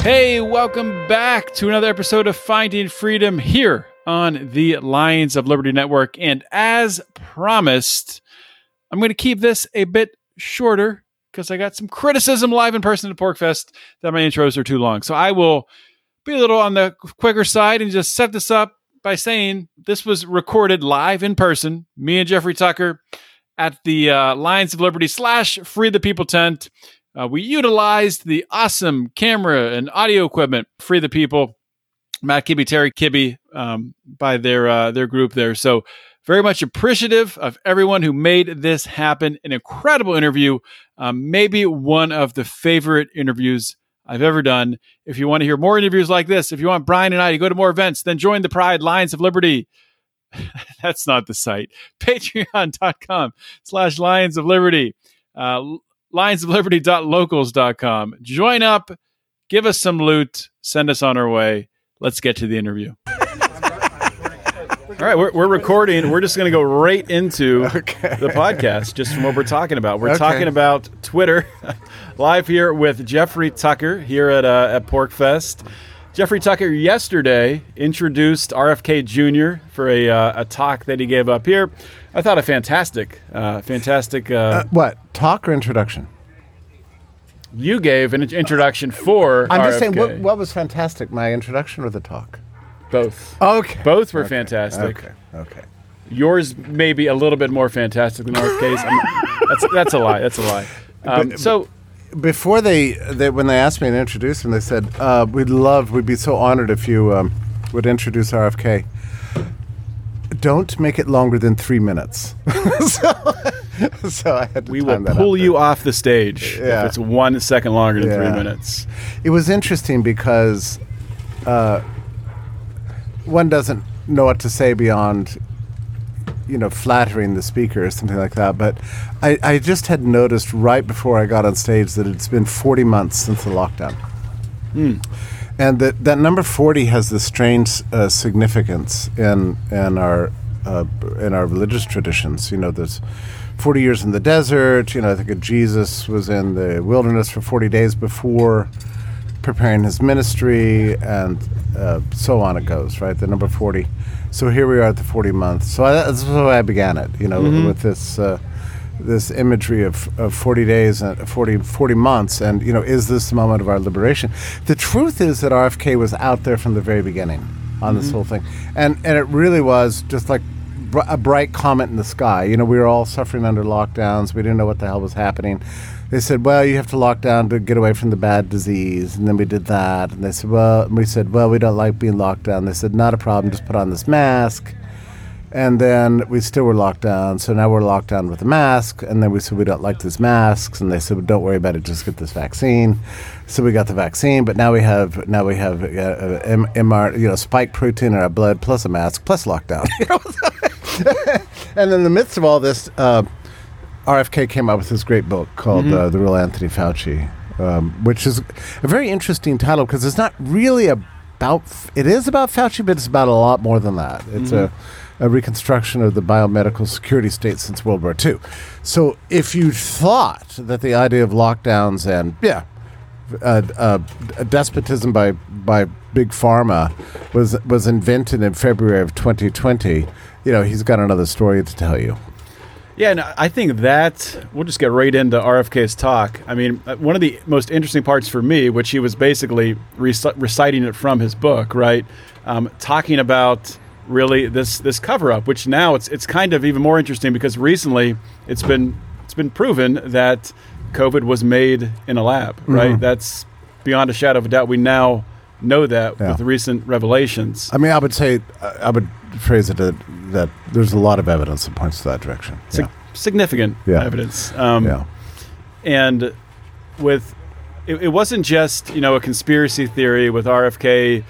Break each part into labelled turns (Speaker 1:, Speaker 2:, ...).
Speaker 1: Hey, welcome back to another episode of Finding Freedom here on the Lions of Liberty Network. And as promised, I'm going to keep this a bit shorter because I got some criticism live in person at PorcFest that my intros are too long. So I will be a little on the quicker side and just set this up by saying this was recorded live in person, me and Jeffrey Tucker at the uh, Lions of Liberty slash Free the People tent uh, we utilized the awesome camera and audio equipment, Free the People, Matt Kibbe, Terry Kibbe, um, by their uh, their group there. So very much appreciative of everyone who made this happen. An incredible interview, um, maybe one of the favorite interviews I've ever done. If you want to hear more interviews like this, if you want Brian and I to go to more events, then join the Pride Lions of Liberty. That's not the site. Patreon.com slash Lions of Liberty. Uh, lionsofliberty.locals.com. Join up, give us some loot, send us on our way. Let's get to the interview. All right, we're, we're recording. We're just going to go right into okay. the podcast just from what we're talking about. We're okay. talking about Twitter live here with Jeffrey Tucker here at, uh, at PorcFest. Jeffrey Tucker yesterday introduced RFK Jr. for a, uh, a talk that he gave up here. I thought a fantastic, uh, fantastic. Uh, uh,
Speaker 2: what talk or introduction?
Speaker 1: You gave an introduction for.
Speaker 2: I'm
Speaker 1: RFK.
Speaker 2: just saying, what, what, was fantastic? My introduction or the talk?
Speaker 1: Both.
Speaker 2: Okay.
Speaker 1: Both were
Speaker 2: okay.
Speaker 1: fantastic.
Speaker 2: Okay. Okay.
Speaker 1: Yours may be a little bit more fantastic than RFK's. that's that's a lie. That's a lie. Um, but, so
Speaker 2: before they, they, when they asked me to introduce him, they said uh, we'd love, we'd be so honored if you um, would introduce RFK. Don't make it longer than three minutes. so,
Speaker 1: so I had to we will pull you off the stage yeah. if it's one second longer than yeah. three minutes.
Speaker 2: It was interesting because uh, one doesn't know what to say beyond you know, flattering the speaker or something like that. But I, I just had noticed right before I got on stage that it's been 40 months since the lockdown. Mm. And that, that number 40 has this strange uh, significance in, in, our, uh, in our religious traditions. You know, there's 40 years in the desert. You know, I think Jesus was in the wilderness for 40 days before preparing his ministry, and uh, so on it goes, right? The number 40 so here we are at the 40 month. So I, that's why I began it, you know, mm-hmm. with this uh, this imagery of, of 40 days and 40, 40 months. And, you know, is this the moment of our liberation? The truth is that RFK was out there from the very beginning on mm-hmm. this whole thing. And, and it really was just like br- a bright comet in the sky. You know, we were all suffering under lockdowns. We didn't know what the hell was happening they said, well, you have to lock down to get away from the bad disease. And then we did that. And they said, well, we said, well, we don't like being locked down. They said, not a problem, just put on this mask. And then we still were locked down. So now we're locked down with a mask. And then we said, we don't like these masks. And they said, well, don't worry about it, just get this vaccine. So we got the vaccine, but now we have now we have uh, uh, MR, you know, spike protein in our blood plus a mask plus lockdown. and in the midst of all this, uh, RFK came out with this great book called mm-hmm. uh, The Real Anthony Fauci, um, which is a very interesting title because it's not really about, it is about Fauci, but it's about a lot more than that. It's mm-hmm. a, a reconstruction of the biomedical security state since World War II. So if you thought that the idea of lockdowns and, yeah, uh, despotism by by big pharma was was invented in February of 2020. You know, he's got another story to tell you.
Speaker 1: Yeah, and I think that we'll just get right into RFK's talk. I mean, uh, one of the most interesting parts for me, which he was basically rec- reciting it from his book, right? Um, talking about really this this cover up, which now it's it's kind of even more interesting because recently it's been it's been proven that COVID was made in a lab, right?
Speaker 2: Mm-hmm.
Speaker 1: That's beyond a shadow of a doubt. We now know that
Speaker 2: Yeah.
Speaker 1: with recent revelations.
Speaker 2: I mean, I would say I I would phrase it that, that there's a lot of evidence that points to that direction.
Speaker 1: Sig-
Speaker 2: Yeah.
Speaker 1: Significant
Speaker 2: Yeah.
Speaker 1: evidence. Um,
Speaker 2: yeah.
Speaker 1: and with it, it wasn't just you know a conspiracy theory with RFK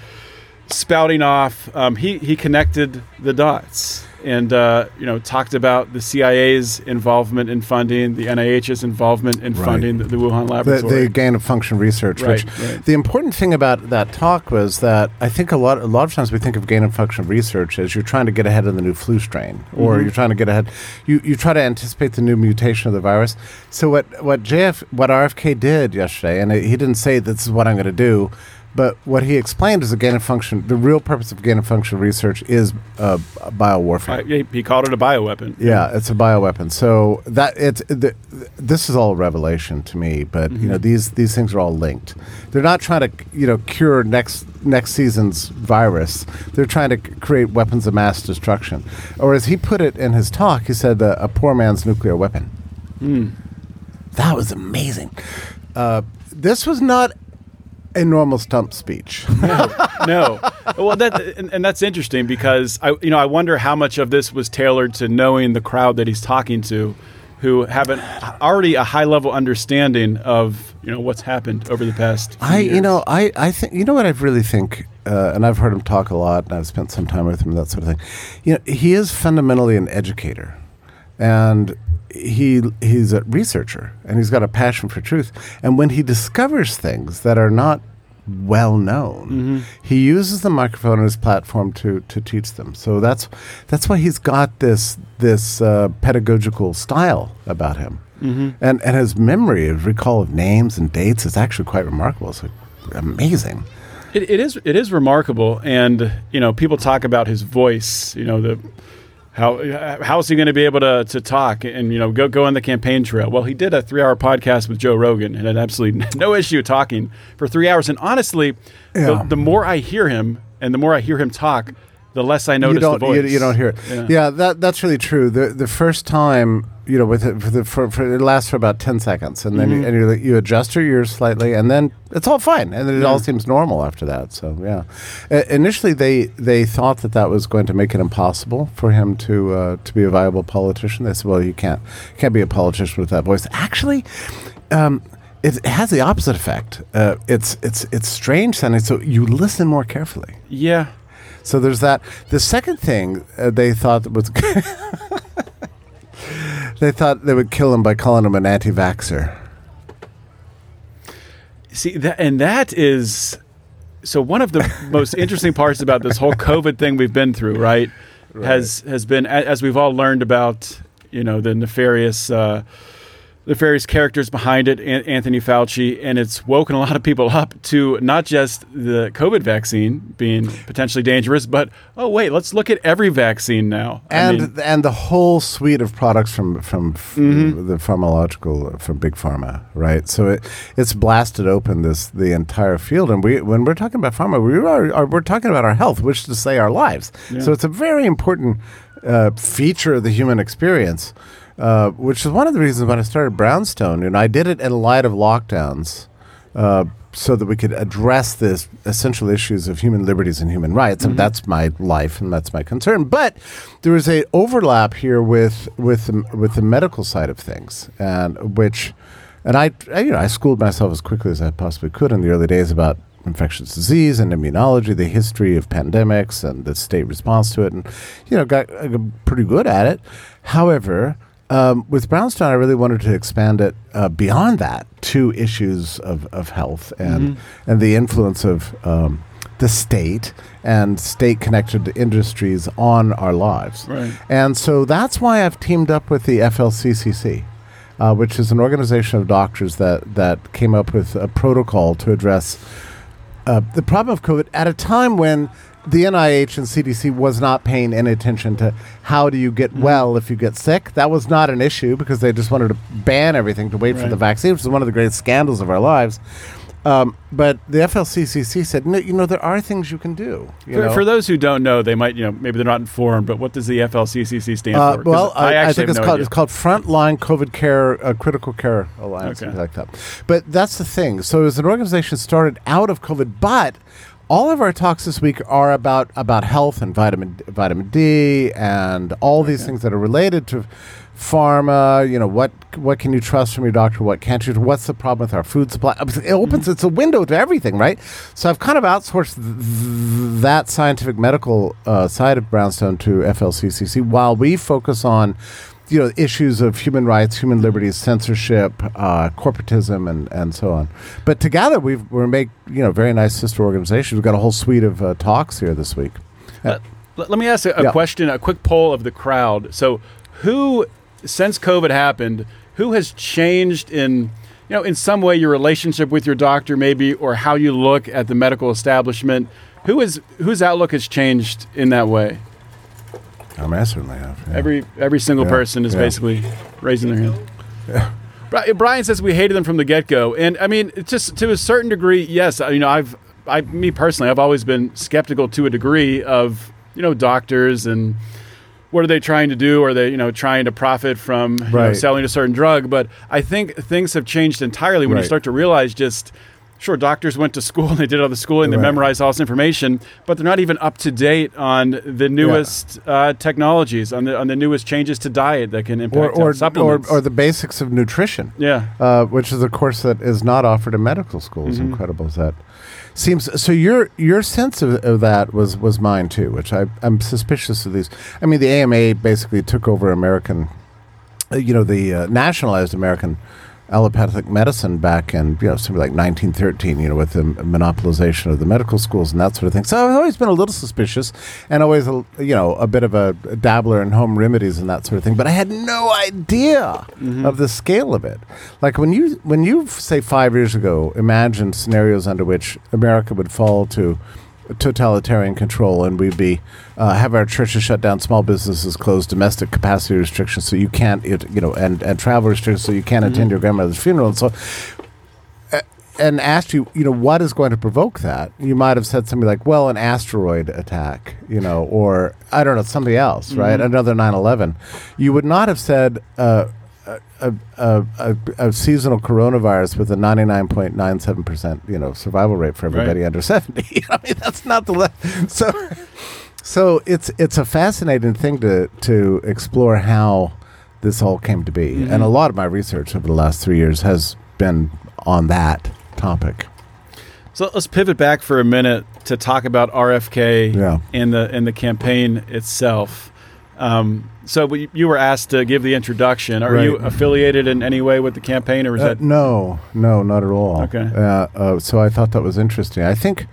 Speaker 1: spouting off. Um, he he connected the dots and uh, you know talked about the CIA's involvement in funding, the NIH's involvement in
Speaker 2: Right.
Speaker 1: funding the, the Wuhan
Speaker 2: The,
Speaker 1: laboratory.
Speaker 2: the gain of function research,
Speaker 1: Right,
Speaker 2: which
Speaker 1: right.
Speaker 2: the important thing about that talk was that I think a lot a lot of times we think of gain of function research as you're trying to get ahead of the new flu strain, or
Speaker 1: Mm-hmm.
Speaker 2: you're trying to get ahead. You you try to anticipate the new mutation of the virus. So what what JF what RFK did yesterday, and he didn't say this is what I'm going to do. But what he explained is the gain of function. The real purpose of gain of function research is uh, biowarfare.
Speaker 1: Uh, he, called it a bioweapon.
Speaker 2: Yeah, it's a bioweapon. So that it's the, this is all a revelation to me. But you know these these things are all linked. They're not trying to you know cure next next season's virus. They're trying to create weapons of mass destruction, or as he put it in his talk, he said uh, a poor man's nuclear weapon. That was amazing. Uh, this was not a normal stump speech.
Speaker 1: no. Well, that and, and that's interesting because I, you know, I wonder how much of this was tailored to knowing the crowd that he's talking to, who have an, already a high level understanding of you know what's happened over the past. few
Speaker 2: I, you know, I, I think, you know what I really think, uh, and I've heard him talk a lot, and I've spent some time with him, that sort of thing. You know, he is fundamentally an educator, and he he's a researcher, and he's got a passion for truth. And when he discovers things that are not well known, he uses the microphone and his platform to to teach them. So that's that's why he's got this this uh, pedagogical style about him. And and his memory of recall of names and dates is actually quite remarkable. It's amazing.
Speaker 1: It, it is it is remarkable, and you know people talk about his voice. You know the how how is he going to be able to to talk and you know go go on the campaign trail? Well, he did a three hour podcast with Joe Rogan and had absolutely no issue talking for three hours. And honestly,
Speaker 2: Yeah.
Speaker 1: the, the more I hear him and the more I hear him talk, the less I notice
Speaker 2: you don't
Speaker 1: the voice.
Speaker 2: You, you don't hear it.
Speaker 1: Yeah.
Speaker 2: Yeah, that that's really true. The the first time you know with it, for the for, for it lasts for about ten seconds, and then
Speaker 1: Mm-hmm.
Speaker 2: you, and you you adjust your ears slightly, and then it's all fine, and then it all seems normal after that. So yeah, uh, initially they they thought that that was going to make it impossible for him to uh, to be a viable politician. They said, well, you can't can't be a politician with that voice. Actually. Um, it has the opposite effect. Uh, it's it's it's strange sounding, so you listen more carefully.
Speaker 1: Yeah.
Speaker 2: So there's that. The second thing uh, they thought was they thought they would kill him by calling him an anti-vaxxer.
Speaker 1: See that, and that is so one of the most interesting parts about this whole COVID thing we've been through, right? Has has been as we've all learned about, you know, the nefarious. Uh, nefarious characters behind it, An- Anthony Fauci, and it's woken a lot of people up to not just the COVID vaccine being potentially dangerous, but oh wait, let's look at every vaccine now. I
Speaker 2: And
Speaker 1: mean,
Speaker 2: and the whole suite of products from from
Speaker 1: Mm-hmm.
Speaker 2: the pharmacological from big pharma, right? So it it's blasted open this the entire field, and we when we're talking about pharma, we are, are we're talking about our health, which is to say our lives. So it's a very important uh, feature of the human experience, uh, which is one of the reasons when I started Brownstone, and I did it in light of lockdowns. Uh, so that we could address this essential issues of human liberties and human rights, and that's my life and that's my concern. But there is a overlap here with with the, with the medical side of things, and which, and I, I you know I schooled myself as quickly as I possibly could in the early days about infectious disease and immunology, the history of pandemics and the state response to it, and you know got, got pretty good at it. However, um, with Brownstone, I really wanted to expand it uh, beyond that to issues of, of health and and the influence of um, the state and state connected industries on our lives.
Speaker 1: Right.
Speaker 2: And so that's why I've teamed up with the FLCCC. Uh, which is an organization of doctors that, that came up with a protocol to address uh, the problem of COVID at a time when the NIH and CDC was not paying any attention to how do you get
Speaker 1: Mm-hmm.
Speaker 2: well if you get sick. That was not an issue because they just wanted to ban everything to wait for the vaccine, which is one of the great scandals of our lives. Um, but the FLCCC said, no, you know, there are things you can do. You
Speaker 1: For,
Speaker 2: know?
Speaker 1: for those who don't know, they might, you know, maybe they're not informed, but what does the FLCCC stand
Speaker 2: Uh,
Speaker 1: for?
Speaker 2: well, I, I
Speaker 1: actually
Speaker 2: think it's
Speaker 1: no
Speaker 2: called
Speaker 1: idea.
Speaker 2: it's called Frontline COVID Care uh, Critical Care Alliance,
Speaker 1: Okay.
Speaker 2: something like that. But that's the thing. So, as an organization started out of COVID, but all of our talks this week are about about health and vitamin vitamin D and all these things that are related to pharma. You know what what can you trust from your doctor? What can't you? What's the problem with our food supply? It opens. It's a window to everything, right? So I've kind of outsourced th- th- that scientific medical uh, side of Brownstone to FLCCC while we focus on you know issues of human rights, human liberties, censorship, uh, corporatism, and, and so on. But together we make you know very nice sister organizations. We've got a whole suite of uh, talks here this week.
Speaker 1: Uh, let, let me ask a, a
Speaker 2: Yeah.
Speaker 1: question, a quick poll of the crowd. So, who, since COVID happened, who has changed in, you know, in some way your relationship with your doctor, maybe, or how you look at the medical establishment? Who is whose outlook has changed in that way?
Speaker 2: I mean, I certainly have. yeah.
Speaker 1: Every every single
Speaker 2: Yeah,
Speaker 1: person is
Speaker 2: yeah.
Speaker 1: basically raising their hand. Bri- Brian says we hated them from the get go, and I mean, it's just to a certain degree, yes. You know, I've, I, me personally, I've always been skeptical to a degree of you know doctors and what are they trying to do? Are they you know trying to profit from you know, selling a certain drug? But I think things have changed entirely when you start to realize just. Sure, doctors went to school and they did all the schooling, they
Speaker 2: Right.
Speaker 1: memorized all this information, but they're not even up to date on the newest uh, technologies, on the on the newest changes to diet that can
Speaker 2: or
Speaker 1: impact
Speaker 2: or, or
Speaker 1: supplements.
Speaker 2: or the basics of nutrition.
Speaker 1: yeah,
Speaker 2: uh, which is a course that is not offered in medical schools.
Speaker 1: Mm-hmm.
Speaker 2: incredible as that seems. So your your sense of, of that was was mine too, which I I'm suspicious of these. I mean, the AMA basically took over American, uh, you know, the uh, nationalized American allopathic medicine back in you know something like 1913 you know with the monopolization of the medical schools and that sort of thing. So i've always been a little suspicious and always a, you know a bit of a dabbler in home remedies and that sort of thing but i had no idea mm-hmm. of the scale of it. Like when you when you say 5 years ago imagined scenarios under which america would fall to totalitarian control and we'd be uh, have our churches shut down small businesses closed domestic capacity restrictions so you can't it, you know and, and travel restrictions so you can't attend your grandmother's funeral. And so uh, and asked you you know what is going to provoke that? You might have said something like well an asteroid attack you know or i don't know something else right? Another 9-11 you would not have said uh, a, a, a, a seasonal coronavirus with a 99.97% you know survival rate for everybody
Speaker 1: Right.
Speaker 2: under 70 i mean that's not the le- so so it's it's a fascinating thing to to explore how this all came to be mm-hmm. and a lot of my research over the last 3 years has been on that topic
Speaker 1: So let's pivot back for a minute to talk about RFK
Speaker 2: Yeah.
Speaker 1: and the and the campaign itself. Um, so you were asked to give the introduction. Are you affiliated in any way with the campaign, or is
Speaker 2: Uh,
Speaker 1: that
Speaker 2: no, no, not at all.
Speaker 1: Okay.
Speaker 2: Uh, uh, so I thought that was interesting. I think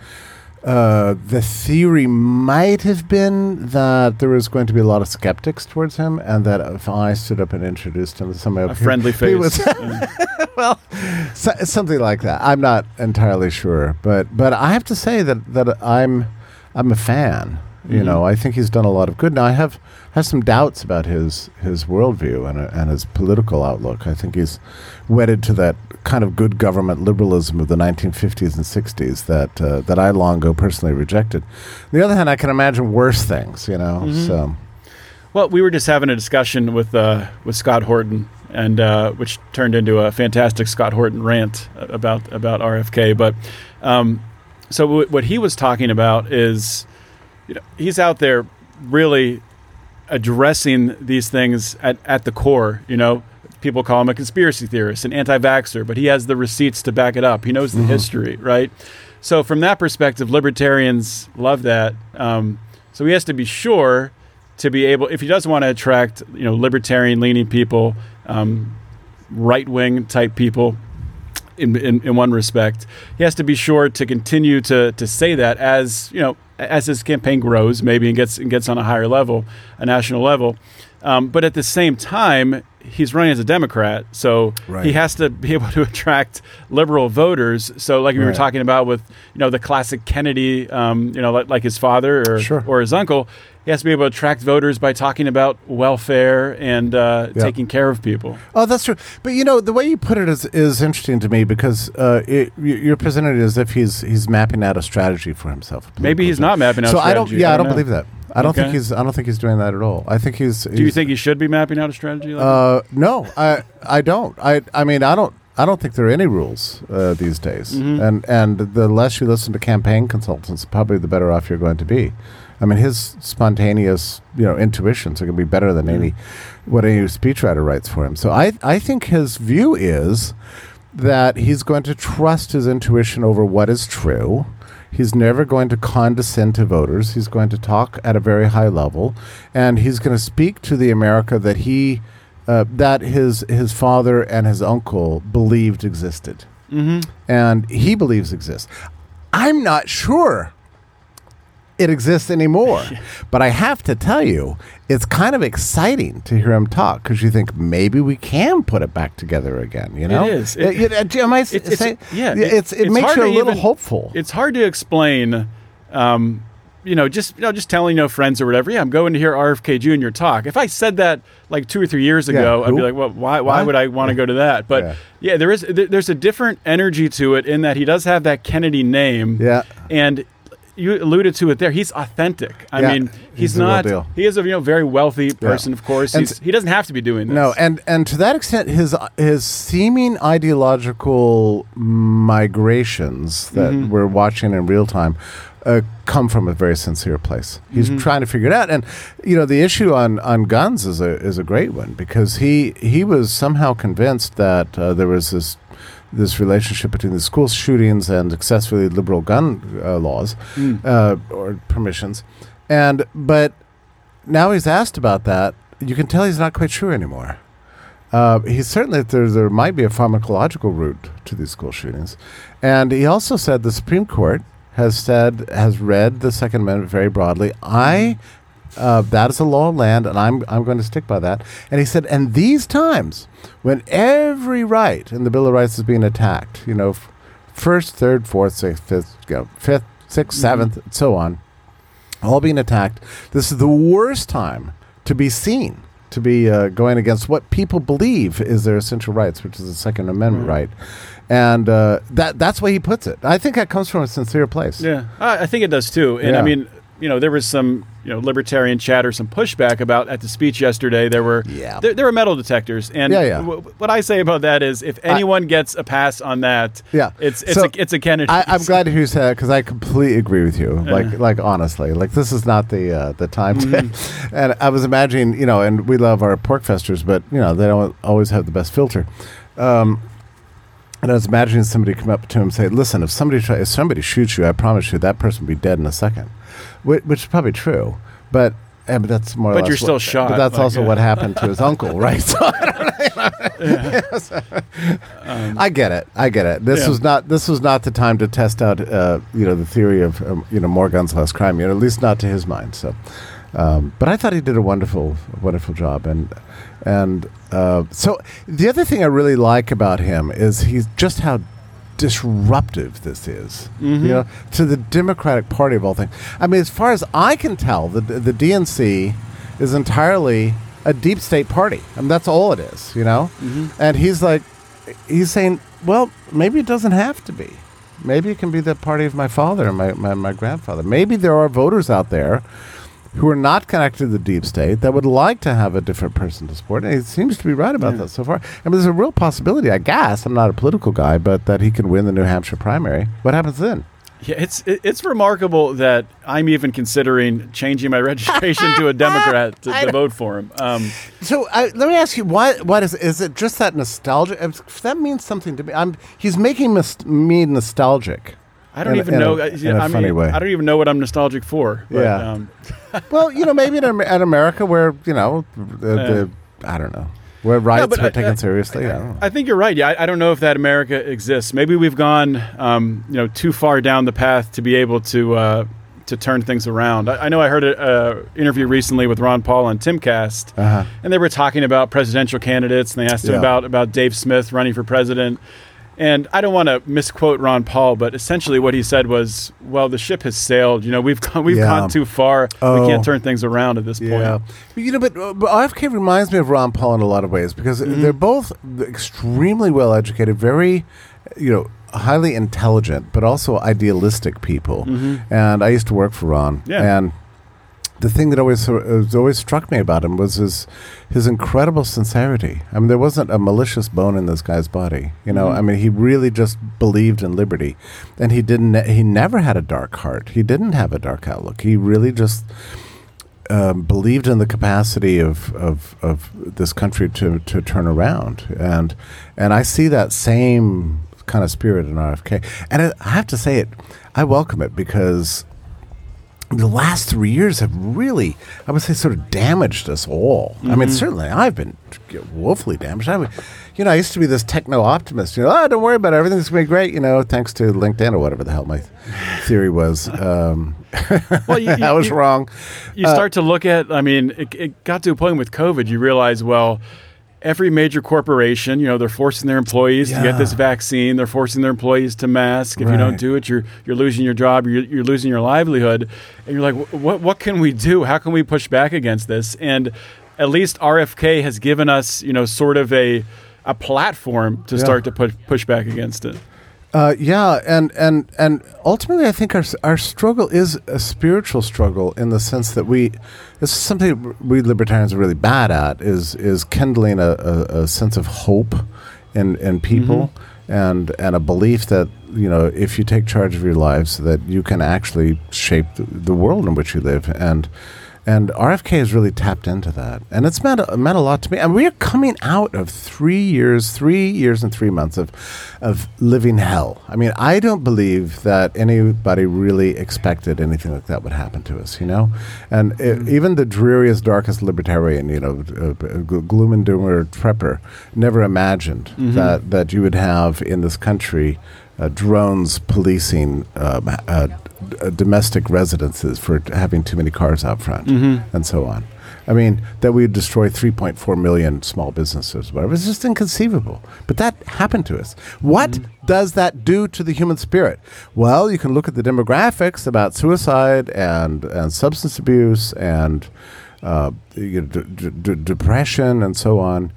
Speaker 2: uh, the theory might have been that there was going to be a lot of skeptics towards him, and that if I stood up and introduced him, somebody
Speaker 1: a friendly
Speaker 2: he
Speaker 1: face?
Speaker 2: was- well, so, something like that. I'm not entirely sure, but but I have to say that that I'm I'm a fan. You
Speaker 1: Mhm.
Speaker 2: know, I think he's done a lot of good. Now I have have some doubts about his his worldview and uh, and his political outlook. I think he's wedded to that kind of good government liberalism of the 1950s and 60s that uh, that I long ago personally rejected. On the other hand, I can imagine worse things. You know,
Speaker 1: Mhm.
Speaker 2: so
Speaker 1: Well, we were just having a discussion with uh, with Scott Horton, and uh, which turned into a fantastic Scott Horton rant about about RFK. But um, so w- what he was talking about is, you know, he's out there really addressing these things at, at the core. You know, people call him a conspiracy theorist, an anti-vaxxer, but he has the receipts to back it up. He knows the history, right? So from that perspective, libertarians love that. Um, so he has to be sure to be able, if he does want to attract, you know, libertarian-leaning people, um, right-wing type people, in, in, in one respect, he has to be sure to continue to to say that as you know as his campaign grows, maybe and gets and gets on a higher level, a national level. Um, but at the same time, he's running as a Democrat, so
Speaker 2: Right.
Speaker 1: he has to be able to attract liberal voters. So, like we were talking about with you know the classic Kennedy, um, you know, like, like his father or
Speaker 2: Sure.
Speaker 1: or his uncle, he has to be able to attract voters by talking about welfare and uh,
Speaker 2: Yeah.
Speaker 1: taking care of people.
Speaker 2: Oh, that's true. But you know, the way you put it is is interesting to me because uh, it, you- you're presenting it as if he's he's mapping out a strategy for himself.
Speaker 1: Maybe he's not mapping out.
Speaker 2: So I don't. Yeah, I don't,
Speaker 1: know.
Speaker 2: believe that. I don't think he's. I don't think he's doing that at all. I think he's.
Speaker 1: Do you think he should be mapping out a strategy? Like that?
Speaker 2: Uh, no, I I don't. I I mean I don't. I don't think there are any rules uh, these days.
Speaker 1: Mm-hmm.
Speaker 2: And and the less you listen to campaign consultants, probably the better off you're going to be. I mean, his spontaneous, you know, intuitions are going to be better than any what any speechwriter writes for him. So I I think his view is that he's going to trust his intuition over what is true. He's never going to condescend to voters. He's going to talk at a very high level, and he's going to speak to the America that he, uh, that his his father and his uncle believed existed, mm-hmm. and he believes exists. I'm not sure it exists anymore. but I have to tell you, it's kind of exciting to hear him talk because you think maybe we can put it back together again. You know,
Speaker 1: is.
Speaker 2: It,
Speaker 1: It-
Speaker 2: it, am I s-
Speaker 1: It's- it's-
Speaker 2: saying-
Speaker 1: yeah,
Speaker 2: it's, it
Speaker 1: it's
Speaker 2: makes you a little
Speaker 1: even-
Speaker 2: hopeful.
Speaker 1: it's hard to explain. Um, you know, just you know, just telling you know friends or whatever. Yeah, I'm going to hear RFK Jr. talk. If I said that like two or three years
Speaker 2: Yeah,
Speaker 1: ago, I'd be like, well, why? Why
Speaker 2: What?
Speaker 1: would I want to go to that? But
Speaker 2: Yeah.
Speaker 1: yeah, there is there's a different energy to it in that he does have that Kennedy name.
Speaker 2: Yeah.
Speaker 1: and you alluded to it there. He's authentic. I
Speaker 2: Yeah,
Speaker 1: mean, he's,
Speaker 2: he's
Speaker 1: not. He is a you know very wealthy person, of course.
Speaker 2: S-
Speaker 1: he doesn't have to be doing this.
Speaker 2: No, and and to that extent, his his seeming ideological migrations that
Speaker 1: Mm-hmm.
Speaker 2: we're watching in real time uh, come from a very sincere place. He's
Speaker 1: Mm-hmm.
Speaker 2: trying to figure it out, and you know the issue on on guns is a is a great one because he he was somehow convinced that uh, there was this. This relationship between the school shootings and excessively liberal gun uh, laws
Speaker 1: Mm.
Speaker 2: uh, or permissions, and but now he's asked about that. You can tell he's not quite sure anymore. Uh, he's certainly there. There might be a pharmacological route to these school shootings, and he also said the Supreme Court has said has read the Second Amendment very broadly. I uh, that is a law of land, and I'm I'm going to stick by that. And he said, and these times when every right in the Bill of Rights is being attacked, you know, f- first, third, fourth, sixth, fifth, you know, fifth, 6th seventh, and so on, all being attacked. This is the worst time to be seen, to be uh, going against what people believe is their essential rights, which is the Second Amendment right. And uh, that that's why he puts it. I think that comes from a sincere place.
Speaker 1: Yeah, I, I think it does too. And I mean, you know, there was some you know libertarian chatter, some pushback about at the speech yesterday. There were
Speaker 2: Yeah.
Speaker 1: there, there were metal detectors, and
Speaker 2: Yeah, yeah.
Speaker 1: w- what I say about that is, if anyone gets a pass on that,
Speaker 2: Yeah.
Speaker 1: it's it's
Speaker 2: So,
Speaker 1: a it's a Kennedy.
Speaker 2: I, I'm glad to hear you say that because I completely agree with you. Like, like honestly, like this is not the uh, the time to. and I was imagining, you know, and we love our pork festers, but you know they don't always have the best filter. Um, and I was imagining somebody come up to him and say, "Listen, if somebody try, if somebody shoots you, I promise you that person will be dead in a second. Which, which is probably true, but. eh, but that's more.
Speaker 1: But you're still
Speaker 2: what-
Speaker 1: shot,
Speaker 2: But that's
Speaker 1: like,
Speaker 2: also what happened to his uncle, right? So I know. I get it. I get it. This
Speaker 1: Um, Yeah.
Speaker 2: was not. This was not the time to test out, uh, you know, the theory of um, you know more guns, less crime. You know, at least not to his mind. So, um, but I thought he did a wonderful, wonderful job. And and uh, so the other thing I really like about him is he's just how disruptive this is. You know, to the Democratic Party of all things. I mean, as far as I can tell, the the DNC is entirely a deep state party. I mean, that's all it is. You know, and he's like, he's saying, well, maybe it doesn't have to be. Maybe it can be the party of my father and my, my, my grandfather. Maybe there are voters out there who are not connected to the deep state that would like to have a different person to support. And he seems to be right about that so far. I mean, there's a real possibility, I guess. I'm not a political guy, but that he could win the New Hampshire primary. What happens then?
Speaker 1: yeah, it's it's remarkable that I'm even considering changing my registration to a Democrat to, to vote for him. Um,
Speaker 2: So uh, let me ask you, why? What is? Is it just that nostalgia? If that means something to me. I'm. He's making mis- me nostalgic.
Speaker 1: I don't
Speaker 2: In
Speaker 1: even
Speaker 2: in
Speaker 1: know. uh,
Speaker 2: in a
Speaker 1: I
Speaker 2: funny
Speaker 1: mean,
Speaker 2: way.
Speaker 1: I don't even know what I'm nostalgic for. But,
Speaker 2: Yeah.
Speaker 1: Um,
Speaker 2: Well, you know, maybe in, in America where you know the, the I don't know where rights
Speaker 1: but
Speaker 2: are
Speaker 1: I-
Speaker 2: taken
Speaker 1: I-
Speaker 2: seriously. I.
Speaker 1: I think you're right. Yeah, I, don't know if that America exists. Maybe we've gone, um, you know, too far down the path to be able to uh, to turn things around. I, I know I heard an interview recently with Ron Paul on Timcast,
Speaker 2: Uh-huh.
Speaker 1: and they were talking about presidential candidates, and they asked him
Speaker 2: Yeah.
Speaker 1: about about Dave Smith running for president. And I don't want to misquote Ron Paul, but essentially what he said was, "Well, the ship has sailed. You know, we've gone, we've
Speaker 2: Yeah.
Speaker 1: gone too far.
Speaker 2: Oh.
Speaker 1: We can't turn things around at this
Speaker 2: Yeah,
Speaker 1: point."
Speaker 2: You know, but, uh, but RFK reminds me of Ron Paul in a lot of ways because
Speaker 1: Mm-hmm.
Speaker 2: they're both extremely well educated, very, you know, highly intelligent, but also idealistic people. And I used to work for Ron,
Speaker 1: Mm-hmm. Yeah.
Speaker 2: and the thing that always has always struck me about him was his his incredible sincerity. I mean, there wasn't a malicious bone in this guy's body. You know,
Speaker 1: Mm-hmm.
Speaker 2: I mean, he really just believed in liberty, and he didn't. He never had a dark heart. He didn't have a dark outlook. He really just um, believed in the capacity of, of, of this country to, to turn around. And, and I see that same kind of spirit in RFK. And I have to say it, I welcome it because the last three years have really, I would say, sort of damaged us all. I mean, certainly I've been woefully damaged. I mean, you know, I used to be this techno optimist. You know, oh, don't worry about it. Everything's going to be great. You know, thanks to LinkedIn or whatever the hell my theory was. Um,
Speaker 1: Well, you-
Speaker 2: I was
Speaker 1: you-
Speaker 2: wrong.
Speaker 1: you start to look at i mean it, it got to a point with covid you realize well every major corporation you know they're forcing their employees to get this vaccine. They're forcing their employees to mask. If you don't do it you're you're losing your job. You're, you're losing your livelihood. And you're like what what can we do? How can we push back against this? And at least rfk has given us you know sort of a a platform to
Speaker 2: Yeah.
Speaker 1: start to push push back against it
Speaker 2: Uh, yeah, and and and ultimately, I think our our struggle is a spiritual struggle in the sense that we this is something we libertarians are really bad at is is kindling a, a, a sense of hope in in people and and a belief that you know if you take charge of your lives that you can actually shape the, the world in which you live and. And RFK has really tapped into that, and it's meant meant a lot to me. And we are coming out of three years, three years and three months of of living hell. I mean, I don't believe that anybody really expected anything like that would happen to us. You know, and i even the dreariest, darkest libertarian, you know, uh, gloom and doomer prepper, never imagined that that you would have in this country uh, drones policing um, uh, d- uh, domestic residences for having too many cars out front and so on. I mean, that we would destroy 3.4 million small businesses, whatever. It's just inconceivable. But that happened to us. What does that do to the human spirit? Well, you can look at the demographics about suicide and, and substance abuse and uh, d- d- depression and so on,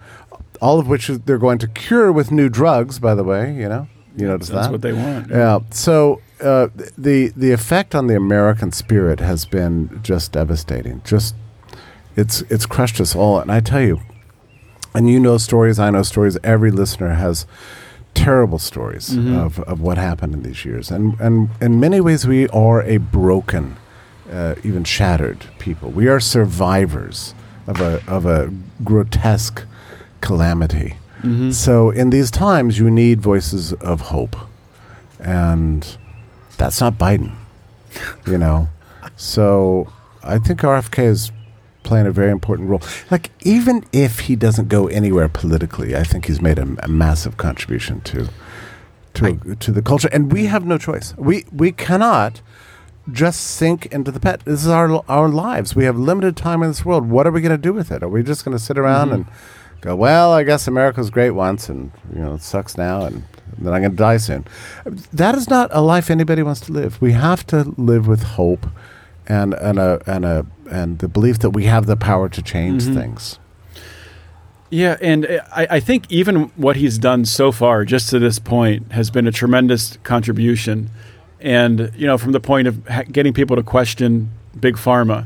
Speaker 2: all of which they're going to cure with new drugs, by the way, you know? You notice
Speaker 1: that's
Speaker 2: that?
Speaker 1: what they want
Speaker 2: Yeah. So uh, the the effect on the American spirit has been just devastating. Just it's it's crushed us all. And I tell you, and you know stories, I know stories. Every listener has terrible stories of, of what happened in these years. And and in many ways, we are a broken, uh, even shattered people. We are survivors of a of a grotesque calamity. So in these times, you need voices of hope, and that's not Biden, you know. So I think RFK is playing a very important role. Like even if he doesn't go anywhere politically, I think he's made a, a massive contribution to to to the culture, and we have no choice. We we cannot just sink into the pet. This is our our lives. We have limited time in this world. What are we going to do with it? Are we just going to sit around mm-hmm. and go, "Well, I guess America was great once, and you know it sucks now, and then I'm going to die soon"? That is not a life anybody wants to live. We have to live with hope, and and a and a and the belief that we have the power to change mm-hmm. things.
Speaker 1: Yeah, and I, I think even what he's done so far, just to this point, has been a tremendous contribution. And you know, from the point of ha- getting people to question big pharma,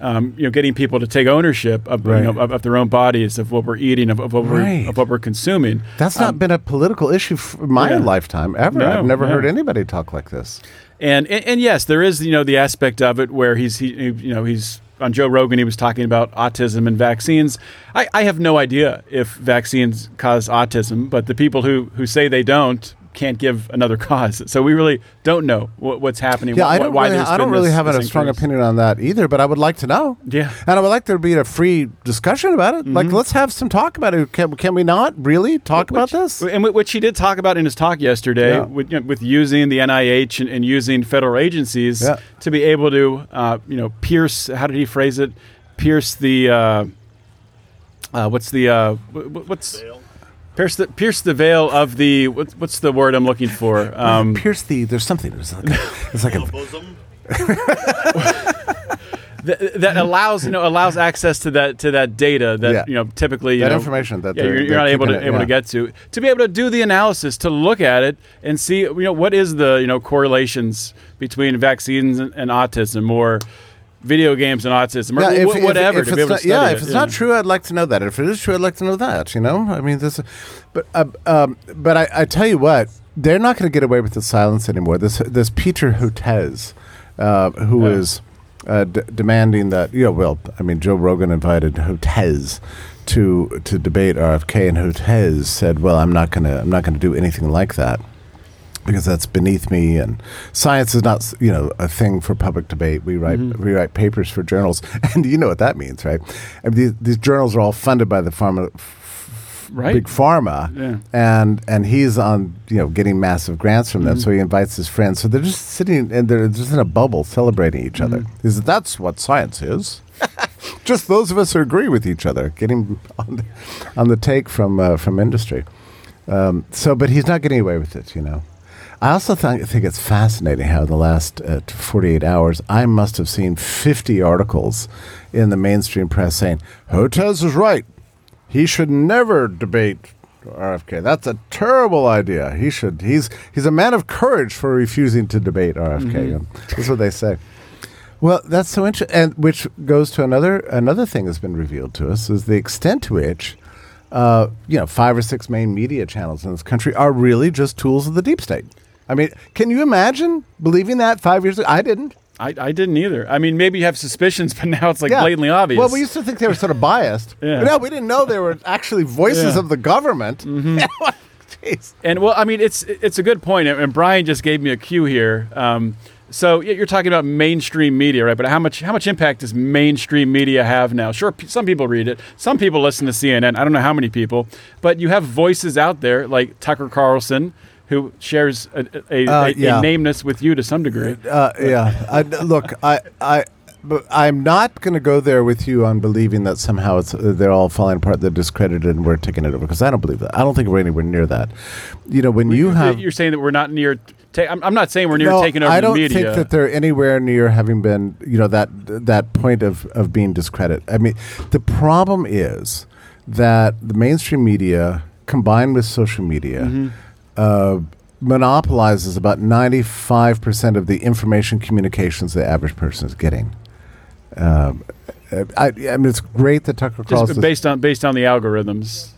Speaker 1: um, you know, getting people to take ownership of,
Speaker 2: Right.
Speaker 1: you know, of, of their own bodies, of what we're eating, of, of what
Speaker 2: Right.
Speaker 1: we're of what we're consuming.
Speaker 2: That's not been a political issue for my
Speaker 1: Um, yeah.
Speaker 2: lifetime ever.
Speaker 1: No,
Speaker 2: I've never
Speaker 1: no.
Speaker 2: heard anybody talk like this.
Speaker 1: And, and and yes, there is you know the aspect of it where he's he, he- you know he's on Joe Rogan he was talking about autism and vaccines. I, I have no idea if vaccines cause autism, but the people who who say they don't can't give another cause. So we really don't know what, what's happening.
Speaker 2: Yeah,
Speaker 1: wh-
Speaker 2: I don't
Speaker 1: why
Speaker 2: really, I don't really
Speaker 1: this-
Speaker 2: have
Speaker 1: this
Speaker 2: a strong opinion on that either, but I would like to know.
Speaker 1: Yeah.
Speaker 2: And I would like there to be a free discussion about it.
Speaker 1: Mm-hmm.
Speaker 2: Like, let's have some talk about it. Can, can we not really talk about this?
Speaker 1: And wh- which he did talk about in his talk yesterday,
Speaker 2: Yeah.
Speaker 1: with, you know, with using the NIH and, and using federal agencies
Speaker 2: Yeah.
Speaker 1: to be able to, uh, you know, pierce. How did he phrase it? Pierce the. Uh, uh, what's the uh, wh- wh- what's pierce the pierce the veil of the what's, what's the word I'm looking for? Um,
Speaker 2: Pierce the, there's something. There's like, it's like a,
Speaker 3: bosom.
Speaker 1: th- that allows you know allows access to that to that data that
Speaker 2: Yeah.
Speaker 1: you know typically you
Speaker 2: That
Speaker 1: know,
Speaker 2: information that
Speaker 1: yeah, you're, you're not able to
Speaker 2: it,
Speaker 1: able to get to to be able to do the analysis to look at it and see you know what is the you know correlations between vaccines and, and autism or video games and autism or
Speaker 2: yeah, if,
Speaker 1: whatever
Speaker 2: if,
Speaker 1: to be able to study
Speaker 2: yeah, if it's not true, I'd like to know that. If it is true, I'd like to know that. You know, I mean, this, but uh, um, but I, I tell you what, they're not going to get away with the silence anymore. This this Peter Hotez, uh, who
Speaker 1: Yeah.
Speaker 2: is uh, d- demanding that you know, well, I mean, Joe Rogan invited Hotez to to debate RFK, and Hotez said, "Well, I'm not gonna I'm not gonna do anything like that." Because that's beneath me and science is not you know a thing for public debate we write
Speaker 1: Mm-hmm.
Speaker 2: we write papers for journals and you know what that means right I mean, these, these journals are all funded by the pharma
Speaker 1: right
Speaker 2: big pharma
Speaker 1: Yeah.
Speaker 2: and and he's on you know getting massive grants from them
Speaker 1: Mm-hmm.
Speaker 2: so he invites his friends so they're just sitting and they're just in a bubble celebrating each other
Speaker 1: Mm-hmm.
Speaker 2: is that's what science is just those of us who agree with each other getting on the, on the take from uh, from industry um, so but he's not getting away with it you know I also think, think it's fascinating how in the last uh, 48 hours, I must have seen 50 articles in the mainstream press saying, Hotez is right. He should never debate RFK. That's a terrible idea. He should. He's he's a man of courage for refusing to debate RFK. Um, That's what they say. Well, that's so interesting, and which goes to another another thing that's been revealed to us is the extent to which, uh, you know, five or six main media channels in this country are really just tools of the deep state. I mean, can you imagine believing that five years ago? I didn't.
Speaker 1: I, I didn't either I mean maybe you have suspicions but now it's like
Speaker 2: Yeah.
Speaker 1: blatantly obvious
Speaker 2: Well, we used to think they were sort of biased.
Speaker 1: Yeah.
Speaker 2: No, we didn't know they were actually voices
Speaker 1: Yeah. Mm-hmm.
Speaker 2: of the government. Jeez.
Speaker 1: And well, I mean, it's it's a good point, and Brian just gave me a cue here. Um, so you're talking about mainstream media, right? But how much how much impact does mainstream media have now? Sure, p- some people read it, some people listen to CNN. I don't know how many people, but you have voices out there like Tucker Carlson, who shares a, a,
Speaker 2: Uh,
Speaker 1: a,
Speaker 2: yeah.
Speaker 1: a nameness with you to some degree.
Speaker 2: Uh, yeah. I, look, I, I, but I'm not going to go there with you on believing that somehow it's uh, they're all falling apart, they're discredited, and we're taking it over because I don't believe that. I don't think we're anywhere near that. You know, when you have
Speaker 1: you're saying that we're not near. Ta- I'm, I'm not saying we're near
Speaker 2: no,
Speaker 1: taking over
Speaker 2: I don't think that they're anywhere near having been, you know, that that point of of being discredited. I mean, the problem is that the mainstream media combined with social media.
Speaker 1: Mm-hmm.
Speaker 2: Uh, monopolizes about 95% of the information communications the average person is getting. Um, I, I mean, it's great that Tucker Carlson.
Speaker 1: just based on based on the algorithms.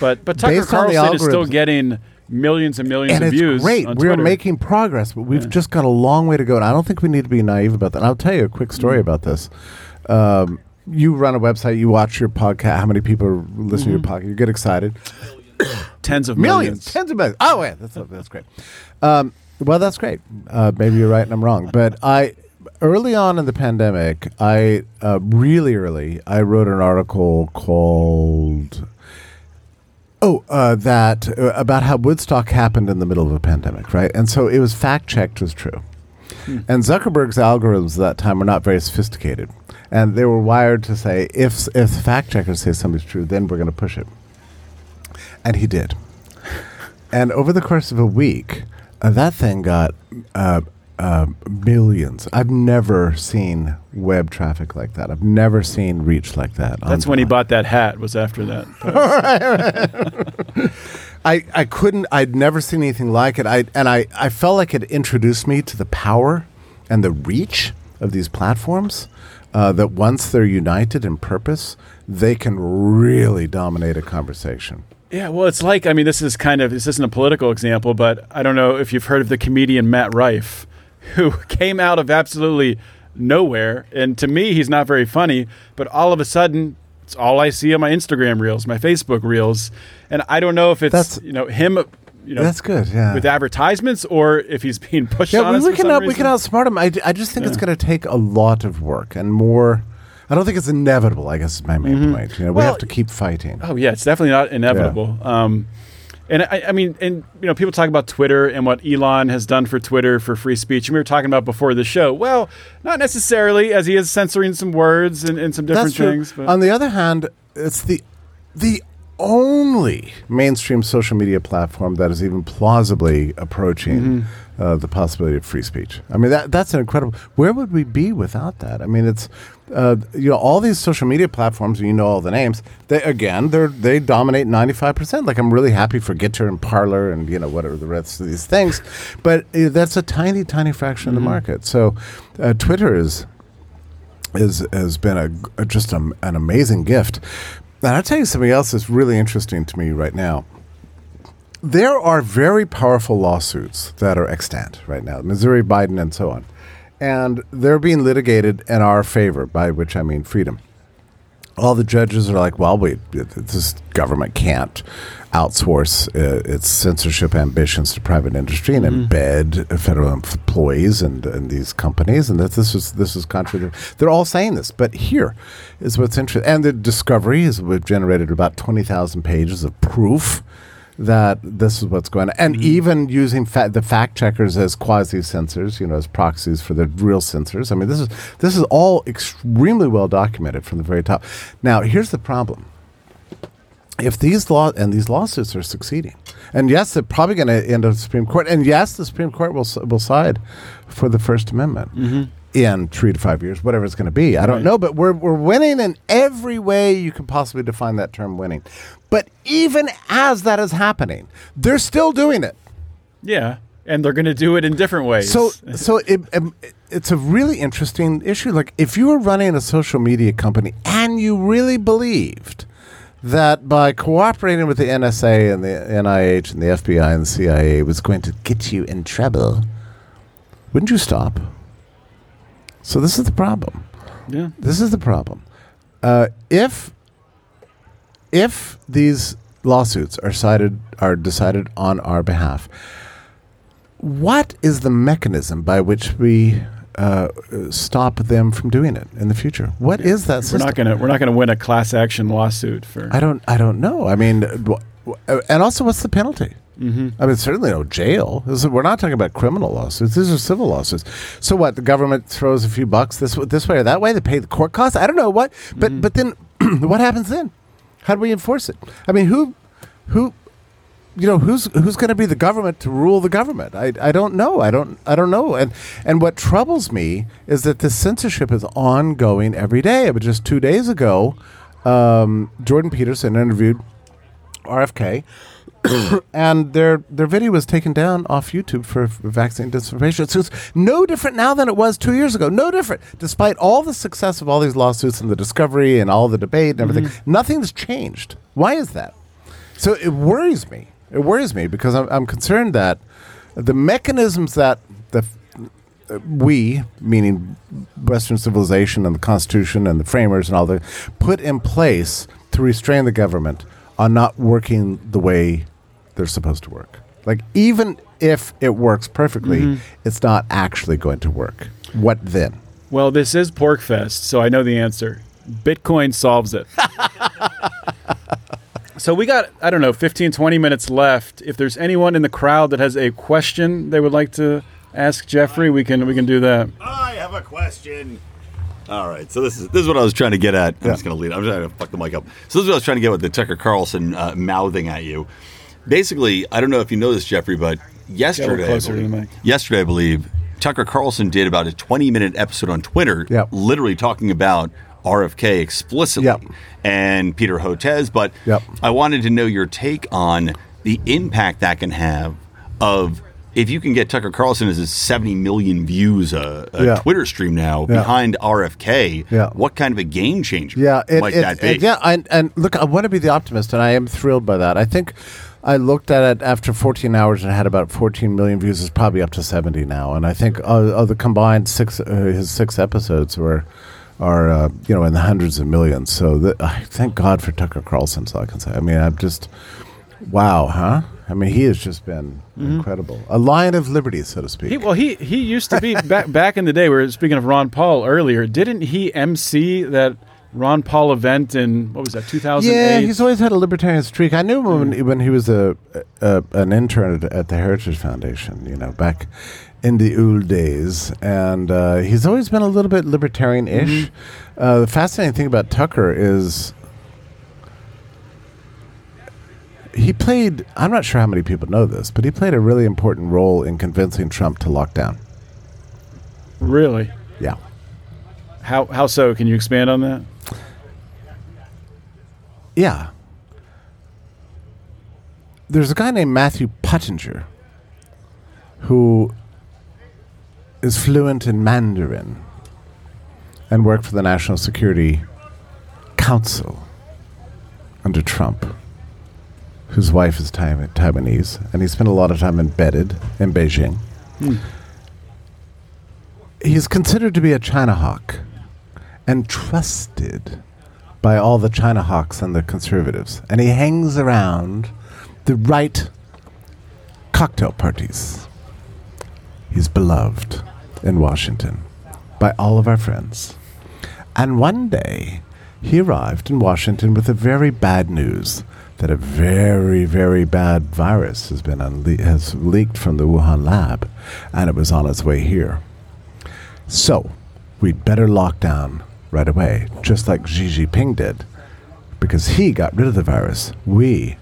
Speaker 1: But but Tucker
Speaker 2: Based
Speaker 1: Carlson is still getting millions and millions
Speaker 2: and
Speaker 1: of
Speaker 2: it's
Speaker 1: views.
Speaker 2: great. We're
Speaker 1: Twitter.
Speaker 2: making progress, but we've
Speaker 1: Yeah.
Speaker 2: just got a long way to go. And I don't think we need to be naive about that. And I'll tell you a quick story
Speaker 1: Mm.
Speaker 2: about this. Um, you run a website, you watch your podcast. How many people listen to your
Speaker 1: Mm-hmm.
Speaker 2: podcast? You get excited.
Speaker 1: tens of
Speaker 2: Millions,
Speaker 1: millions.
Speaker 2: tens of millions. Oh, yeah, that's that's great. Um, well, that's great. Uh, maybe you're right and I'm wrong, but I early on in the pandemic, I uh, really early, I wrote an article called. Oh, uh, that uh, about how Woodstock happened in the middle of a pandemic, right? And so it was fact checked as true. And Zuckerberg's algorithms at that time were not very sophisticated, and they were wired to say if if fact checkers say something's true, then we're going to push it. And he did. And over the course of a week, uh, that thing got uh, uh, millions. I've never seen web traffic like that. I've never seen reach like that.
Speaker 1: That's when he bought that hat. Was after that.
Speaker 2: I, I couldn't I'd never seen anything like it. I and I, I felt like it introduced me to the power and the reach of these platforms. Uh, that once they're united in purpose, they can really dominate a conversation.
Speaker 1: Yeah. Well, it's like I mean, this is kind of this isn't a political example, but I don't know if you've heard of the comedian Matt Rife, who came out of absolutely nowhere, and to me, he's not very funny. But all of a sudden, it's all I see on my Instagram reels, my Facebook reels, and I don't know if it's
Speaker 2: That's-
Speaker 1: you know him. you know,
Speaker 2: That's good. Yeah.
Speaker 1: with advertisements or if he's being pushed
Speaker 2: yeah, we, we can out, we can outsmart him. I, I just think it's going to take a lot of work and more. I don't think it's inevitable. I guess is my main point. You know, we
Speaker 1: Mm-hmm.
Speaker 2: Have to keep fighting.
Speaker 1: Oh yeah, it's definitely not inevitable. Um, and I, I mean, and you know, people talk about Twitter and what Elon has done for Twitter for free speech, and we were talking about before the show. Well, not necessarily, as he is censoring some words and, and some different things. But
Speaker 2: On the other hand, it's the the only mainstream social media platform that is even plausibly approaching
Speaker 1: Mm-hmm.
Speaker 2: Uh, the possibility of free speech. I mean, that that's an incredible. Where would we be without that? I mean, it's uh, you know all these social media platforms. You know all the names. They again, they they dominate ninety five percent. Like I'm really happy for Gettr and Parler and you know whatever the rest of these things, but uh, that's a tiny, tiny fraction of the market. So, uh, Twitter is is has been a, a- just a, an amazing gift. And I'll tell you something else that's really interesting to me right now. There are very powerful lawsuits that are extant right now, Missouri, Biden, and so on, and they're being litigated in our favor, by which I mean freedom. All the judges are like, "Well, we this government can't outsource uh, its censorship ambitions to private industry and embed federal employees and, and these companies, and that this is this is contrary." They're all saying this, but here is what's interesting. And the discovery is we've generated about twenty thousand pages of proof that this is what's going on, and mm-hmm. even using fa- the fact checkers as quasi censors, you know, as proxies for the real censors. I mean, this is this is all extremely well documented from the very top. Now, here's the problem: if these law and these lawsuits are succeeding, and yes, they're probably going to end up the Supreme Court, and yes, the Supreme Court will will side for the First Amendment. Mm-hmm. In three to five years, whatever it's going to be, I don't
Speaker 1: Right.
Speaker 2: know, but we're we're winning in every way you can possibly define that term winning. But even as that is happening, they're still doing it.
Speaker 1: yeah, and they're going to do it in different ways.
Speaker 2: So, so it, um, it's a really interesting issue. Like, if you were running a social media company and you really believed that by cooperating with the NSA and the NIH and the FBI and the CIA was going to get you in trouble, wouldn't you stop? So this is the problem.
Speaker 1: yeah,
Speaker 2: This is the problem. Uh, if if these lawsuits are cited are decided on our behalf, what is the mechanism by which we uh, stop them from doing it in the future? What is that
Speaker 1: we're not going to we're not going to win a class action lawsuit for.
Speaker 2: I don't. I don't know. I mean, and also, what's the penalty? Mm-hmm. I mean, certainly no jail. Is, we're not talking about criminal lawsuits. These are civil lawsuits. So what? The government throws a few bucks this this way or that way. to pay the court costs. I don't know what. But but then what happens then? How do we enforce it? I mean, who who you know who's who's going to be the government to rule the government I, I don't know i don't i don't know and and what troubles me is that this censorship is ongoing every day but just two days ago um, jordan peterson interviewed rfk and their their video was taken down off YouTube for vaccine disinformation. So it's no different now than it was two years ago. No different, despite all the success of all these lawsuits and the discovery and all the debate and everything. Mm-hmm. Nothing's changed. Why is that? So it worries me. It worries me because I'm, I'm concerned that the mechanisms that the we, meaning Western civilization and the Constitution and the framers and all the, put in place to restrain the government are not working the way they're supposed to work. Like even if it works perfectly, mm-hmm. it's not actually going to work. What then?
Speaker 1: Well, this is PorcFest, so I know the answer. Bitcoin solves it. so we got, I don't know, 15, 20 minutes left. If there's anyone in the crowd that has a question they would like to ask Jeffrey, we can we can do that.
Speaker 3: I have a question. All right, so this is this is what I was trying to get at. I'm just going to lead. I'm just trying to fuck the mic up. So this is what I was trying to get with the Tucker Carlson uh, mouthing at you. Basically, I don't know if you know this, Jeffrey, but yesterday, I
Speaker 1: to the
Speaker 3: believe- yesterday, I believe Tucker Carlson did about a 20 minute episode on Twitter,
Speaker 2: Yep.
Speaker 3: literally talking about RFK explicitly
Speaker 2: Yep.
Speaker 3: and Peter Hotez. But
Speaker 2: Yep.
Speaker 3: I wanted to know your take on the impact that can have of if you can get Tucker Carlson as a 70 million views a, a
Speaker 2: Yeah.
Speaker 3: Twitter stream now
Speaker 2: Yeah.
Speaker 3: behind RFK.
Speaker 2: Yeah.
Speaker 3: What kind of a game changer
Speaker 2: Yeah, it,
Speaker 3: might
Speaker 2: it-
Speaker 3: that be?
Speaker 2: it- yeah, and, and look, I want to be the optimist, and I am thrilled by that. I think I looked at it after 14 hours and had about 14 million views. It's probably up to 70 now, and I think uh, of the combined six uh, his six episodes were are uh, you know in the hundreds of millions. So the, I thank God for Tucker Carlson. So I can say. I mean, I'm just. Wow, huh? I mean, he has just been incredible. A lion of liberty, so to speak.
Speaker 1: He, well, he he used to be back back in the day. We were speaking of Ron Paul earlier. Didn't he MC that Ron Paul event in what was that 2008?
Speaker 2: yeah, he's always had a libertarian streak. I knew him when, when he was a, a an intern at, at the Heritage Foundation. You know, back in the old days, and uh, he's always been a little bit libertarian-ish. Uh, the fascinating thing about Tucker is he played. I'm not sure how many people know this, but he played a really important role in convincing Trump to lock down.
Speaker 1: really.
Speaker 2: Yeah.
Speaker 1: How how so? Can you expand on that?
Speaker 2: Yeah. There's a guy named Matthew Pottinger who is fluent in Mandarin and worked for the National Security Council under Trump, whose wife is Taiwan- Taiwanese, and he spent a lot of time embedded in Beijing. Hmm. He's considered to be a China hawk and trusted by all the China hawks and the conservatives. And he hangs around the right cocktail parties. He's beloved in Washington by all of our friends. And one day, he arrived in Washington with a very bad news that a very, very bad virus has been unle- has leaked from the Wuhan lab, and it was on its way here. So, we'd better lock down right away, just like Xi Jinping did, because he got rid of the virus. We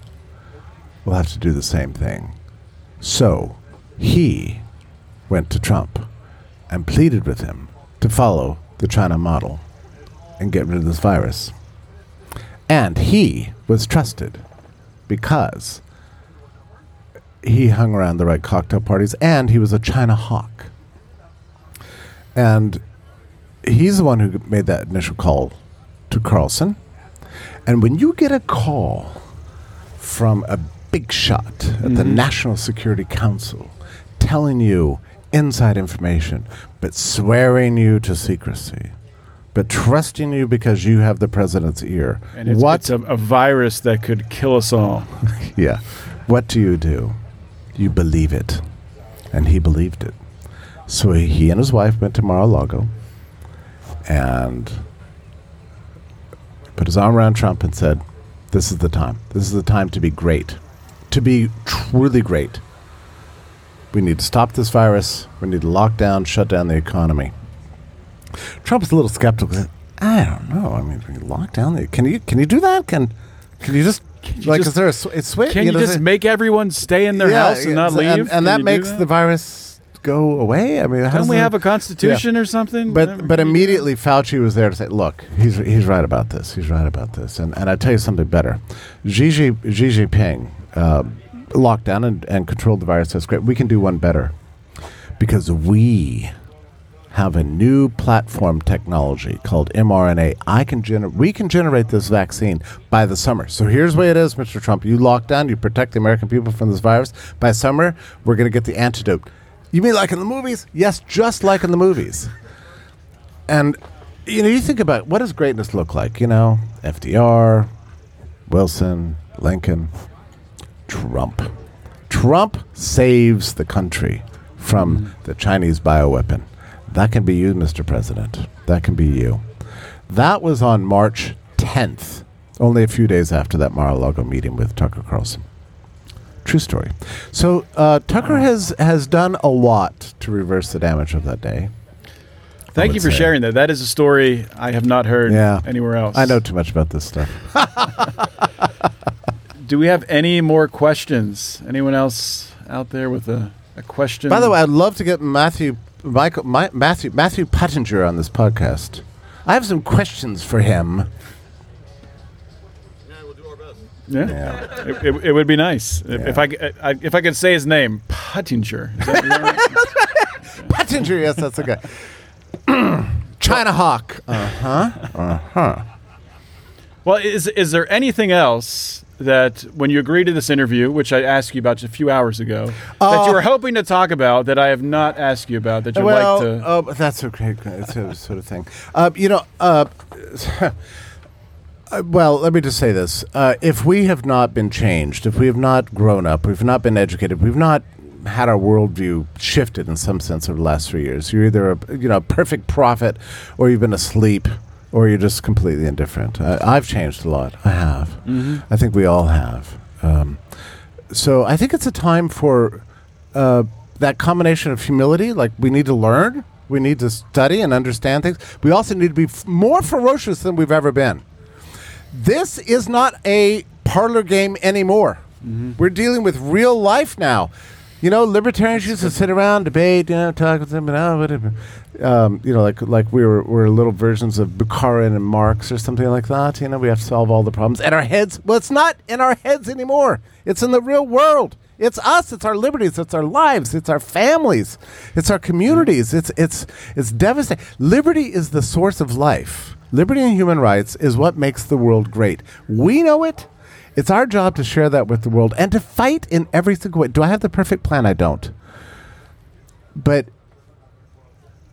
Speaker 2: will have to do the same thing. So, he went to Trump and pleaded with him to follow the China model and get rid of this virus. And he was trusted because he hung around the right cocktail parties and he was a China hawk. And he's the one who made that initial call to Carlson. And when you get a call from a big shot at the mm-hmm. National Security Council telling you inside information, but swearing you to secrecy, but trusting you because you have the president's ear,
Speaker 1: And it's,
Speaker 2: what?
Speaker 1: it's a, a virus that could kill us all.
Speaker 2: yeah. What do you do? You believe it. And he believed it. So he, he and his wife went to Mar-a-Lago and put his arm around Trump and said, This is the time. This is the time to be great. To be truly great. We need to stop this virus. We need to lock down, shut down the economy. Trump's a little skeptical. I don't know. I mean, can lock down the. Can you can you do that? Can can you just
Speaker 1: you
Speaker 2: like
Speaker 1: just-
Speaker 2: is there a, a switch?
Speaker 1: Can you,
Speaker 2: know,
Speaker 1: just
Speaker 2: say-
Speaker 1: make everyone stay in their
Speaker 2: Yeah,
Speaker 1: house and not
Speaker 2: yeah,
Speaker 1: leave?
Speaker 2: And, and that makes
Speaker 1: that?
Speaker 2: the virus go away. I mean, how
Speaker 1: Don't we
Speaker 2: that-
Speaker 1: have a constitution or something?
Speaker 2: But
Speaker 1: Whatever.
Speaker 2: but immediately Fauci was there to say, look, he's he's right about this. He's right about this. And and I tell you something better. Xi, Xi, Xi Jinping uh, locked down and, and controlled the virus. That's great. We can do one better because we have a new platform technology called mRNA. I can gener- we can generate this vaccine by the summer. So here's the way it is, Mr. Trump. You lock down, you protect the American people from this virus. By summer, we're going to get the antidote. You mean like in the movies? Yes, just like in the movies. And you know, you think about what does greatness look like? You know, FDR, Wilson, Lincoln, Trump. Trump saves the country from mm-hmm. the Chinese bioweapon. That can be you, Mr. President. That can be you. That was on March 10th, only a few days after that Mar-a-Lago meeting with Tucker Carlson. True story. So uh, Tucker has has done a lot to reverse the damage of that day.
Speaker 1: Thank you for
Speaker 2: say.
Speaker 1: sharing that. That is a story I have not heard
Speaker 2: Yeah.
Speaker 1: anywhere else.
Speaker 2: I know too much about this stuff.
Speaker 1: Do we have any more questions? Anyone else out there with a, a question?
Speaker 2: By the way, I'd love to get Matthew Michael my, Matthew Matthew Pottinger on this podcast. I have some questions for him.
Speaker 1: yeah,
Speaker 2: Yeah.
Speaker 1: It, it, it would be nice if, if I, c- I- if I could say his name, Puttinger. Is that right?
Speaker 2: Pottinger, yes, that's okay. China Hawk. Uh, huh. Uh huh.
Speaker 1: well, is is there anything else that when you agreed to this interview, which I asked you about just a few hours ago, that you
Speaker 2: Uh,
Speaker 1: were hoping to talk about that I have not asked you about that you'd
Speaker 2: well,
Speaker 1: like to?
Speaker 2: oh, but that's okay. It's a sort of thing. Uh, you know, uh, Uh, well, let me just say this: uh, if we have not been changed, if we have not grown up, we've not been educated, we've not had our worldview shifted in some sense over the last three years. You're either a you know perfect prophet, or you've been asleep, or you're just completely indifferent. Uh, I've changed a lot. I have.
Speaker 1: Mm-hmm.
Speaker 2: I think we all have. Um, so I think it's a time for uh, that combination of humility. Like we need to learn, we need to study and understand things. We also need to be f- more ferocious than we've ever been. This is not a parlor game anymore. We're dealing with real life now. You know, libertarians used to sit around, debate, you know, talk with them, and oh, whatever. Um, you know, like like we were we're little versions of Bukharin and Marx or something like that. You know, we have to solve all the problems in our heads. Well, it's not in our heads anymore. It's in the real world. It's us. It's our liberties. It's our lives. It's our families. It's our communities. It's it's it's devastating. Liberty is the source of life. Liberty and human rights is what makes the world great. We know it. It's our job to share that with the world and to fight in every single way. Do I have the perfect plan? I don't. But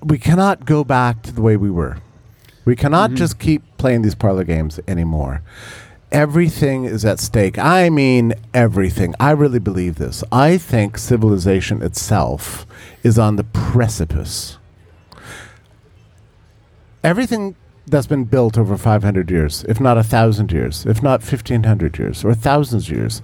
Speaker 2: we cannot go back to the way we were. We cannot mm-hmm. just keep playing these parlor games anymore. Everything is at stake. I mean, everything. I really believe this. I think civilization itself is on the precipice. Everything that's been built over 500 years, if not a thousand years, if not 1500 years or thousands of years,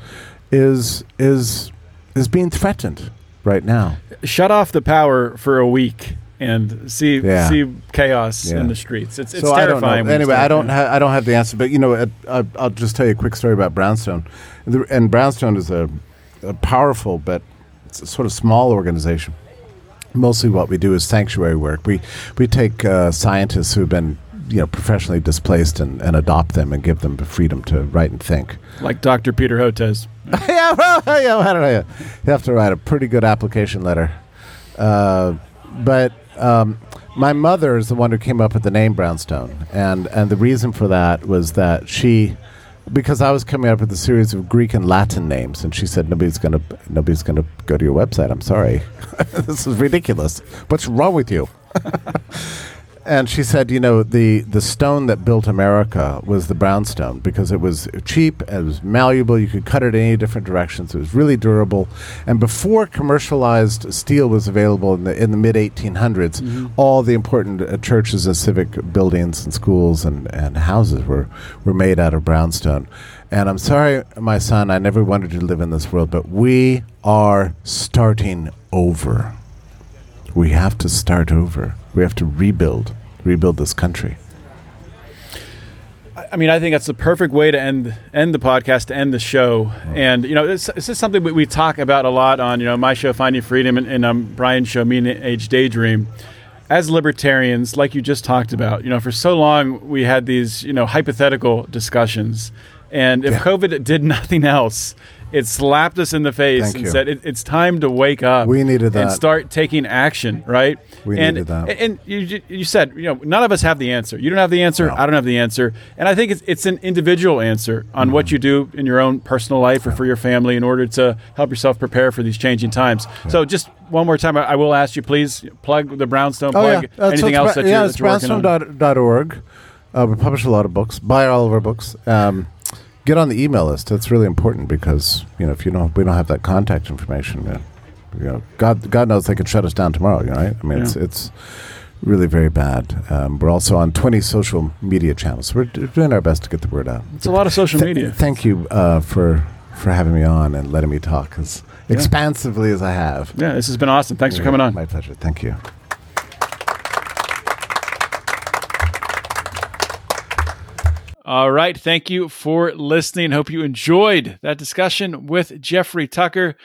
Speaker 2: is is is being threatened right now.
Speaker 1: Shut off the power for a week and see
Speaker 2: Yeah.
Speaker 1: see chaos
Speaker 2: Yeah.
Speaker 1: in the streets. It's it's
Speaker 2: so I
Speaker 1: terrifying.
Speaker 2: know. Anyway, I don't ha- I don't have the answer, but you know, uh, uh, I'll just tell you a quick story about Brownstone. The, and Brownstone is a, a powerful but it's a sort of small organization. Mostly, what we do is sanctuary work. We we take uh, scientists who've been you know professionally displaced and, and adopt them and give them the freedom to write and think.
Speaker 1: like Dr. Peter Hotez.
Speaker 2: yeah, well, yeah, I don't know. You have to write a pretty good application letter. Uh, but um, my mother is the one who came up with the name Brownstone, and and the reason for that was that she, because I was coming up with a series of Greek and Latin names, and she said nobody's gonna nobody's gonna go to your website. I'm sorry, this is ridiculous. What's wrong with you? And she said, you know, the, the stone that built America was the brownstone because it was cheap, it was malleable, you could cut it in any different directions, it was really durable. And before commercialized steel was available in the, in the mid 1800s, all the important uh, churches and civic buildings and schools and, and houses were, were made out of brownstone. And I'm sorry, my son, I never wanted to live in this world, but we are starting over. We have to start over. We have to rebuild, rebuild this country.
Speaker 1: I mean, I think that's the perfect way to end end the podcast, to end the show. And you know, this, this is something we, we talk about a lot on you know my show, Finding Freedom, and, and um, Brian's show, Mean Age Daydream. As libertarians, like you just talked about, you know, for so long we had these you know hypothetical discussions, and if
Speaker 2: Yeah.
Speaker 1: COVID did nothing else, it slapped us in the face
Speaker 2: Thank
Speaker 1: and
Speaker 2: you.
Speaker 1: said it, it's time to wake up.
Speaker 2: We needed that and
Speaker 1: start taking action, right?
Speaker 2: We
Speaker 1: and,
Speaker 2: needed that.
Speaker 1: And you, you said, you know, none of us have the answer. You don't have the answer.
Speaker 2: No.
Speaker 1: I don't have the answer. And I think it's, it's an individual answer on
Speaker 2: Mm-hmm.
Speaker 1: what you do in your own personal life or for your family in order to help yourself prepare for these changing times. So just one more time, I, I will ask you, please plug the Brownstone, plug
Speaker 2: Uh,
Speaker 1: anything
Speaker 2: it's
Speaker 1: else that you're,
Speaker 2: yeah,
Speaker 1: that you're working on.
Speaker 2: brownstone.org. Uh, we publish a lot of books. Buy all of our books. Um, get on the email list. That's really important because you know if you don't, we don't have that contact information. You know, God, God knows they could shut us down tomorrow. You know, right? I mean, it's
Speaker 1: Yeah.
Speaker 2: it's really very bad. Um, we're also on 20 social media channels. We're doing our best to get the word out.
Speaker 1: It's a lot of social
Speaker 2: Th-
Speaker 1: media.
Speaker 2: Thank you uh, for for having me on and letting me talk as expansively as I have.
Speaker 1: Yeah, this has been awesome. Thanks for coming on.
Speaker 2: My pleasure. Thank you.
Speaker 1: All right. Thank you for listening. Hope you enjoyed that discussion with Jeffrey Tucker.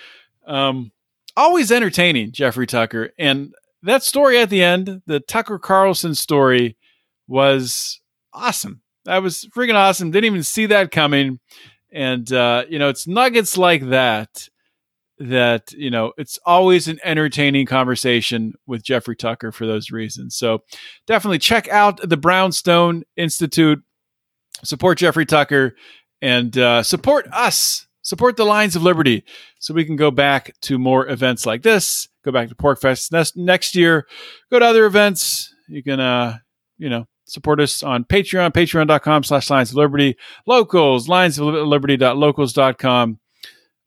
Speaker 1: Um, always entertaining, Jeffrey Tucker. And that story at the end, the Tucker Carlson story, was awesome. That was freaking awesome. Didn't even see that coming. And, uh, you know, it's nuggets like that that, you know, it's always an entertaining conversation with Jeffrey Tucker for those reasons. So definitely check out the Brownstone Institute support Jeffrey Tucker and uh, support us, support the Lions of Liberty, so we can go back to more events like this. Go back to PorcFest next, next year. Go to other events. You can, uh, you know, support us on Patreon, patreon.com slash Lions of Liberty, locals, Lions of Liberty.locals.com.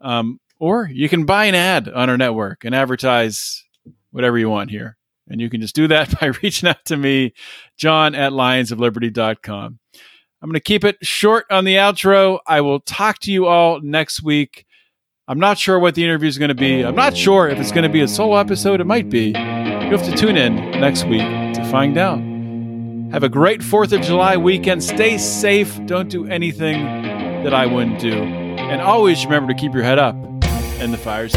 Speaker 1: Um, or you can buy an ad on our network and advertise whatever you want here. And you can just do that by reaching out to me, John at lionsofliberty.com. I'm going to keep it short on the outro. I will talk to you all next week. I'm not sure what the interview is going to be. I'm not sure if it's going to be a solo episode. It might be. You have to tune in next week to find out. Have a great 4th of July weekend. Stay safe. Don't do anything that I wouldn't do. And always remember to keep your head up and the fires.